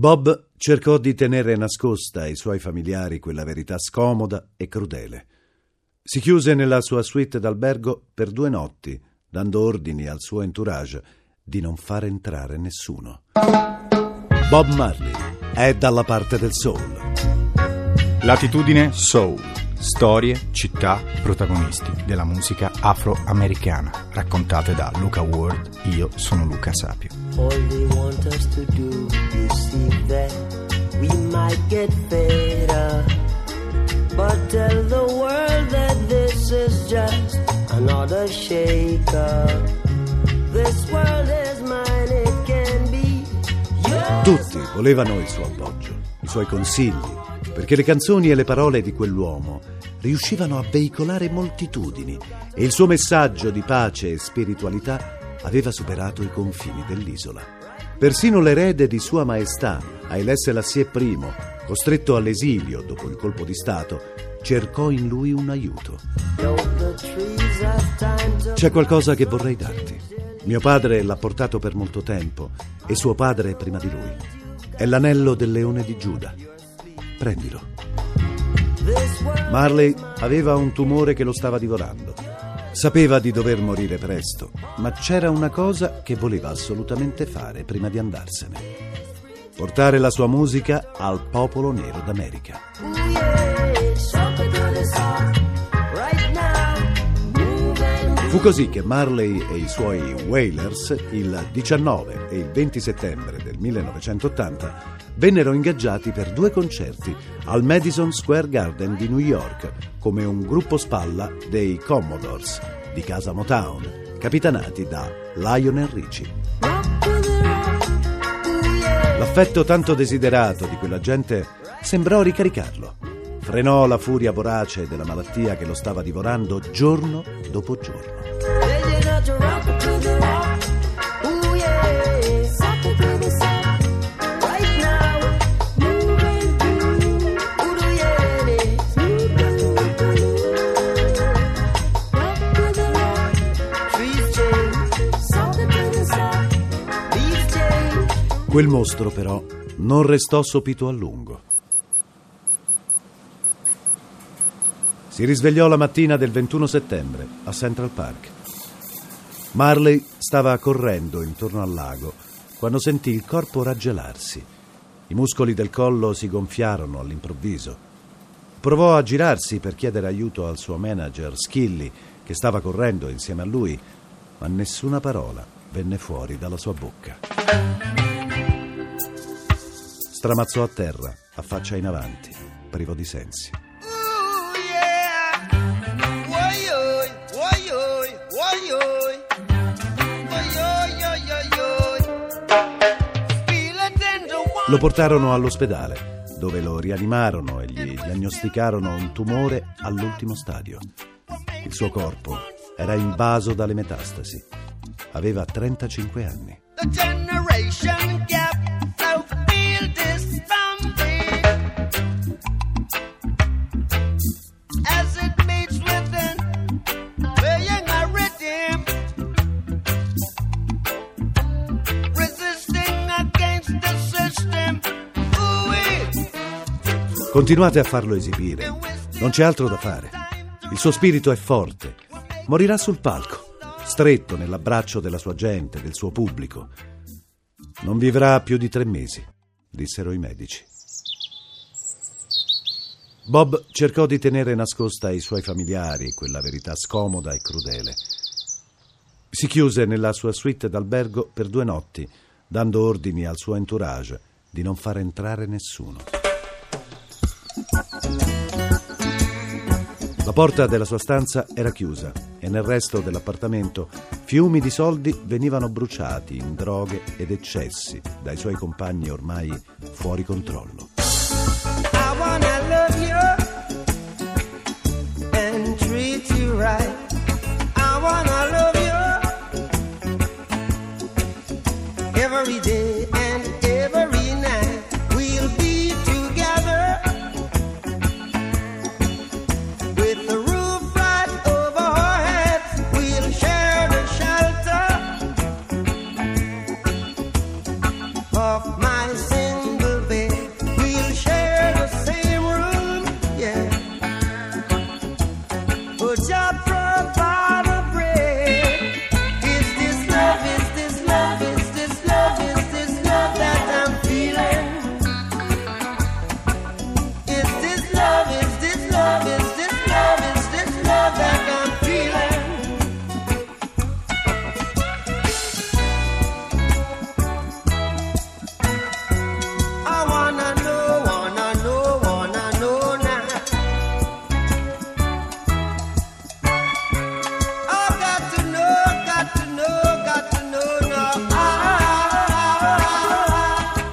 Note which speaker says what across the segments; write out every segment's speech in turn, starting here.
Speaker 1: Bob cercò di tenere nascosta ai suoi familiari quella verità scomoda e crudele. Si chiuse nella sua suite d'albergo per due notti, dando ordini al suo entourage di non far entrare nessuno. Bob Marley è dalla parte del soul.
Speaker 2: Latitudine Soul. Storie, città, protagonisti della musica afroamericana, raccontate da Luca Ward. Io sono Luca Sapio.
Speaker 3: All they want us to do is see that we might get fed up. But tell the world that this is just another shake up. This world is mine, it can be yours.
Speaker 1: Tutti volevano il suo appoggio, i suoi consigli, perché le canzoni e le parole di quell'uomo riuscivano a veicolare moltitudini e il suo messaggio di pace e spiritualità aveva superato i confini dell'isola. Persino l'erede di Sua Maestà, Haile Selassie I, costretto all'esilio dopo il colpo di Stato, cercò in lui un aiuto. C'è qualcosa che vorrei darti. Mio padre l'ha portato per molto tempo e suo padre prima di lui. È l'anello del leone di Giuda. Prendilo. Marley aveva un tumore che lo stava divorando. Sapeva di dover morire presto, ma c'era una cosa che voleva assolutamente fare prima di andarsene. Portare la sua musica al popolo nero d'America. Fu così che Marley e i suoi Wailers il 19 e il 20 settembre del 1980 vennero ingaggiati per due concerti al Madison Square Garden di New York come un gruppo spalla dei Commodores di casa Motown, capitanati da Lionel Richie. L'affetto tanto desiderato di quella gente sembrò ricaricarlo. Frenò la furia vorace della malattia che lo stava divorando giorno dopo giorno. Quel mostro però non restò sopito a lungo. Si risvegliò la mattina del 21 settembre a Central Park. Marley stava correndo intorno al lago quando sentì il corpo raggelarsi. I muscoli del collo si gonfiarono all'improvviso. Provò a girarsi per chiedere aiuto al suo manager Skilly, che stava correndo insieme a lui, ma nessuna parola venne fuori dalla sua bocca. Stramazzò a terra, a faccia in avanti, privo di sensi. Lo portarono all'ospedale, dove lo rianimarono e gli diagnosticarono un tumore all'ultimo stadio. Il suo corpo era invaso dalle metastasi. Aveva 35 anni. Continuate a farlo esibire. Non c'è altro da fare. Il suo spirito è forte. Morirà sul palco, stretto nell'abbraccio della sua gente, del suo pubblico. Non vivrà più di tre mesi, dissero i medici. Bob cercò di tenere nascosta ai suoi familiari quella verità scomoda e crudele. Si chiuse nella sua suite d'albergo per due notti, dando ordini al suo entourage di non far entrare nessuno. La porta della sua stanza era chiusa e nel resto dell'appartamento fiumi di soldi venivano bruciati in droghe ed eccessi dai suoi compagni ormai fuori controllo.
Speaker 3: I wanna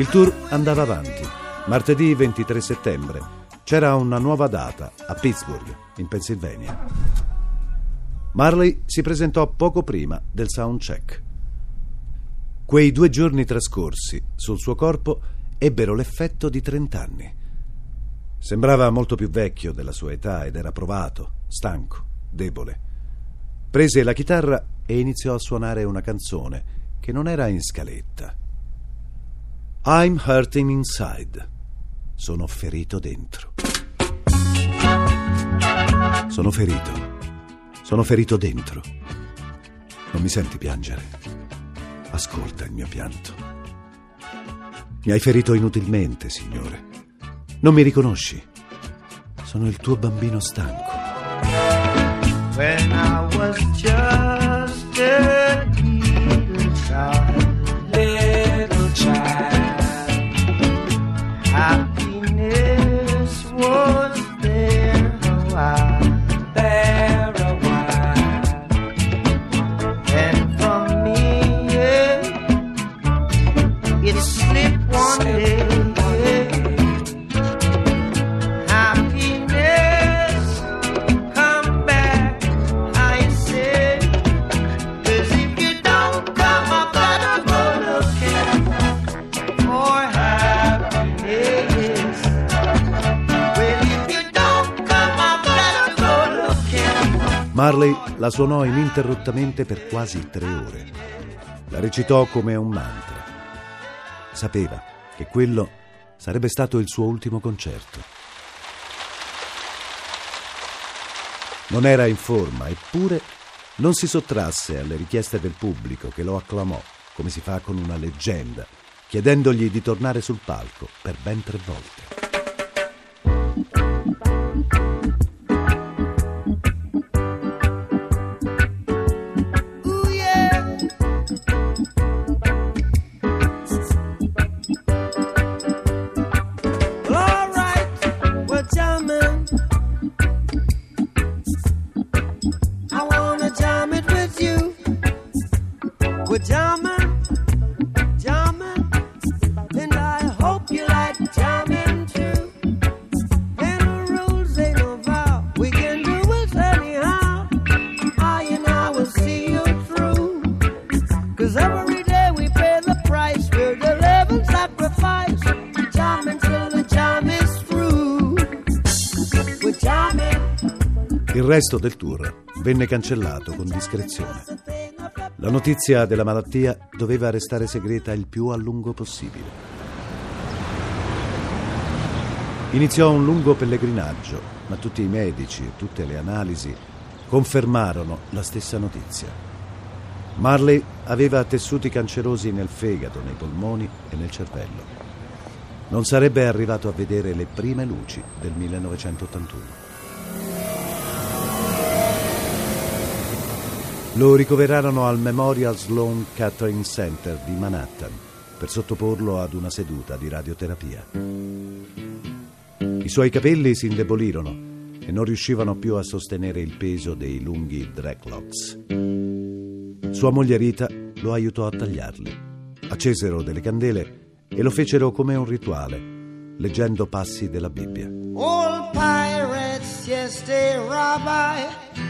Speaker 1: Il tour andava avanti. Martedì 23 settembre c'era una nuova data a Pittsburgh, in Pennsylvania. Marley si presentò poco prima del soundcheck. Quei due giorni trascorsi sul suo corpo ebbero l'effetto di 30 anni. Sembrava molto più vecchio della sua età ed era provato, stanco, debole. Prese la chitarra e iniziò a suonare una canzone che non era in scaletta. I'm hurting inside. Sono ferito dentro. Sono ferito. Sono ferito dentro. Non mi senti piangere? Ascolta il mio pianto. Mi hai ferito inutilmente, Signore. Non mi riconosci. Sono il tuo bambino stanco. Marley la suonò ininterrottamente per quasi tre ore. La recitò come un mantra. Sapeva che quello sarebbe stato il suo ultimo concerto. Non era in forma, eppure non si sottrasse alle richieste del pubblico che lo acclamò, come si fa con una leggenda, chiedendogli di tornare sul palco per ben tre volte. Resto del tour venne cancellato con discrezione. La notizia della malattia doveva restare segreta il più a lungo possibile. Iniziò un lungo pellegrinaggio, ma tutti i medici e tutte le analisi confermarono la stessa notizia. Marley aveva tessuti cancerosi nel fegato, nei polmoni e nel cervello. Non sarebbe arrivato a vedere le prime luci del 1981. Lo ricoverarono al Memorial Sloan Kettering Center di Manhattan per sottoporlo ad una seduta di radioterapia. I suoi capelli si indebolirono e non riuscivano più a sostenere il peso dei lunghi dreadlocks. Sua moglie Rita lo aiutò a tagliarli. Accesero delle candele e lo fecero come un rituale, leggendo passi della Bibbia.
Speaker 3: Old pirates, yes, they rob I.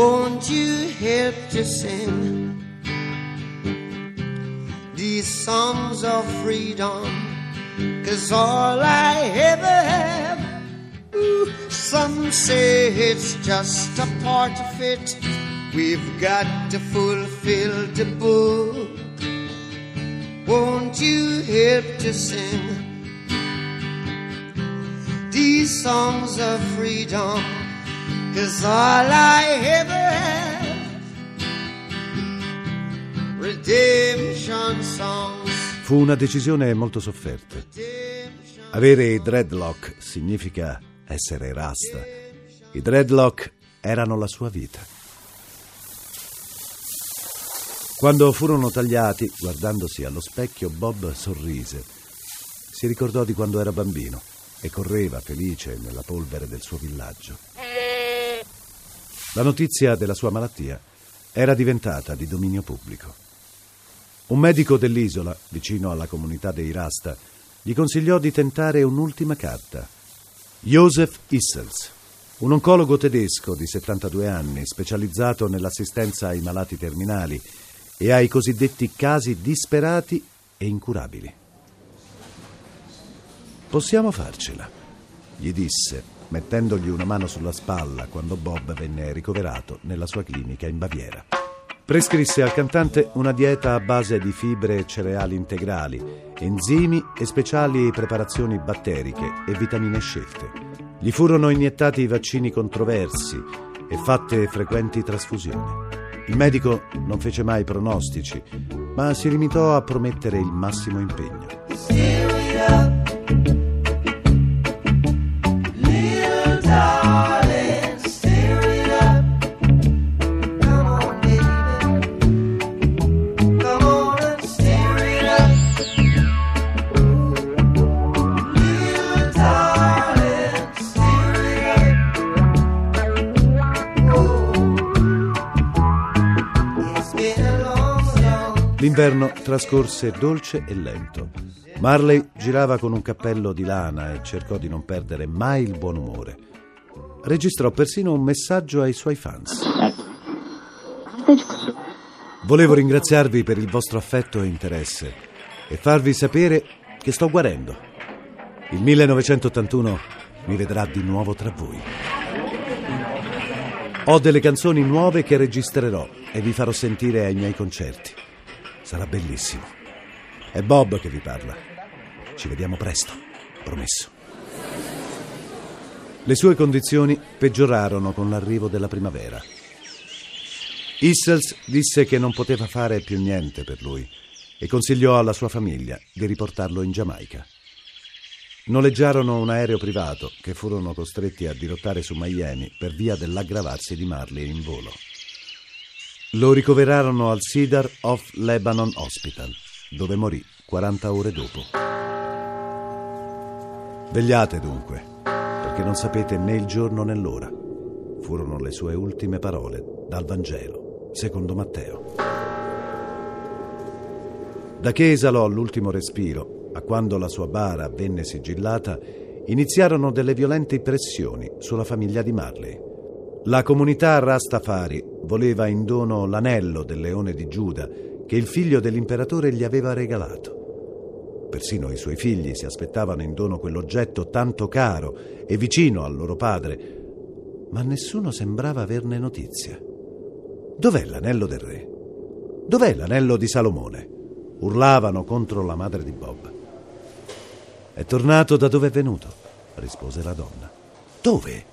Speaker 3: Won't you help to sing these songs of freedom? Cause all I ever have, ooh, some say it's just a part of it. We've got to fulfill the book. Won't you help to sing these songs of freedom? Cause all I ever have, redemption songs.
Speaker 1: Fu una decisione molto sofferta. Avere i dreadlock significa essere rasta. I dreadlock erano la sua vita. Quando furono tagliati, guardandosi allo specchio, Bob sorrise. Si ricordò di quando era bambino e correva felice nella polvere del suo villaggio. La notizia della sua malattia era diventata di dominio pubblico. Un medico dell'isola, vicino alla comunità dei Rasta, gli consigliò di tentare un'ultima carta. Joseph Issels, un oncologo tedesco di 72 anni, specializzato nell'assistenza ai malati terminali e ai cosiddetti casi disperati e incurabili. Possiamo farcela, gli disse, mettendogli una mano sulla spalla quando Bob venne ricoverato nella sua clinica in Baviera. Prescrisse al cantante una dieta a base di fibre e cereali integrali, enzimi e speciali preparazioni batteriche e vitamine scelte. Gli furono iniettati vaccini controversi e fatte frequenti trasfusioni. Il medico non fece mai pronostici, ma si limitò a promettere il massimo impegno. L'inverno trascorse dolce e lento. Marley girava con un cappello di lana e cercò di non perdere mai il buon umore. Registrò persino un messaggio ai suoi fans. Volevo ringraziarvi per il vostro affetto e interesse e farvi sapere che sto guarendo. Il 1981 mi vedrà di nuovo tra voi. Ho delle canzoni nuove che registrerò e vi farò sentire ai miei concerti. Sarà bellissimo. È Bob che vi parla. Ci vediamo presto, promesso. Le sue condizioni peggiorarono con l'arrivo della primavera. Issels disse che non poteva fare più niente per lui e consigliò alla sua famiglia di riportarlo in Giamaica. Noleggiarono un aereo privato che furono costretti a dirottare su Miami per via dell'aggravarsi di Marley in volo. Lo ricoverarono al Cedar of Lebanon Hospital, dove morì 40 ore dopo. Vegliate dunque, perché non sapete né il giorno né l'ora. Furono le sue ultime parole dal Vangelo, secondo Matteo. Da che esalò l'ultimo respiro a quando la sua bara venne sigillata, iniziarono delle violente pressioni sulla famiglia di Marley. La comunità Rastafari voleva in dono l'anello del leone di Giuda che il figlio dell'imperatore gli aveva regalato. Persino i suoi figli si aspettavano in dono quell'oggetto tanto caro e vicino al loro padre, ma nessuno sembrava averne notizia. Dov'è l'anello del re? Dov'è l'anello di Salomone? Urlavano contro la madre di Bob. È tornato da dove è venuto, rispose la donna. Dove?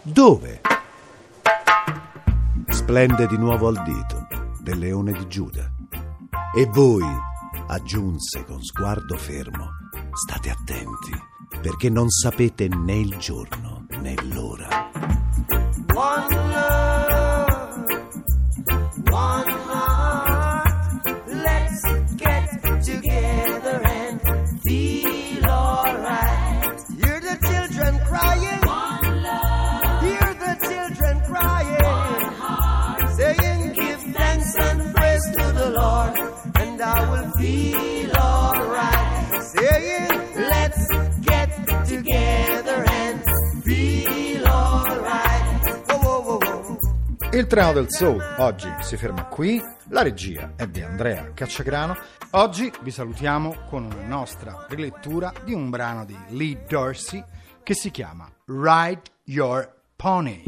Speaker 1: Dove? Splende di nuovo al dito del leone di Giuda. E voi, aggiunse con sguardo fermo, state attenti, perché non sapete né il giorno né l'ora.
Speaker 3: Feel alright. Saying, Let's get together and feel alright. Whoa, whoa, whoa, whoa.
Speaker 2: Il treno del soul oggi si ferma qui, la regia è di Andrea Cacciagrano. Oggi vi salutiamo con una nostra rilettura di un brano di Lee Dorsey che si chiama Ride Your Pony.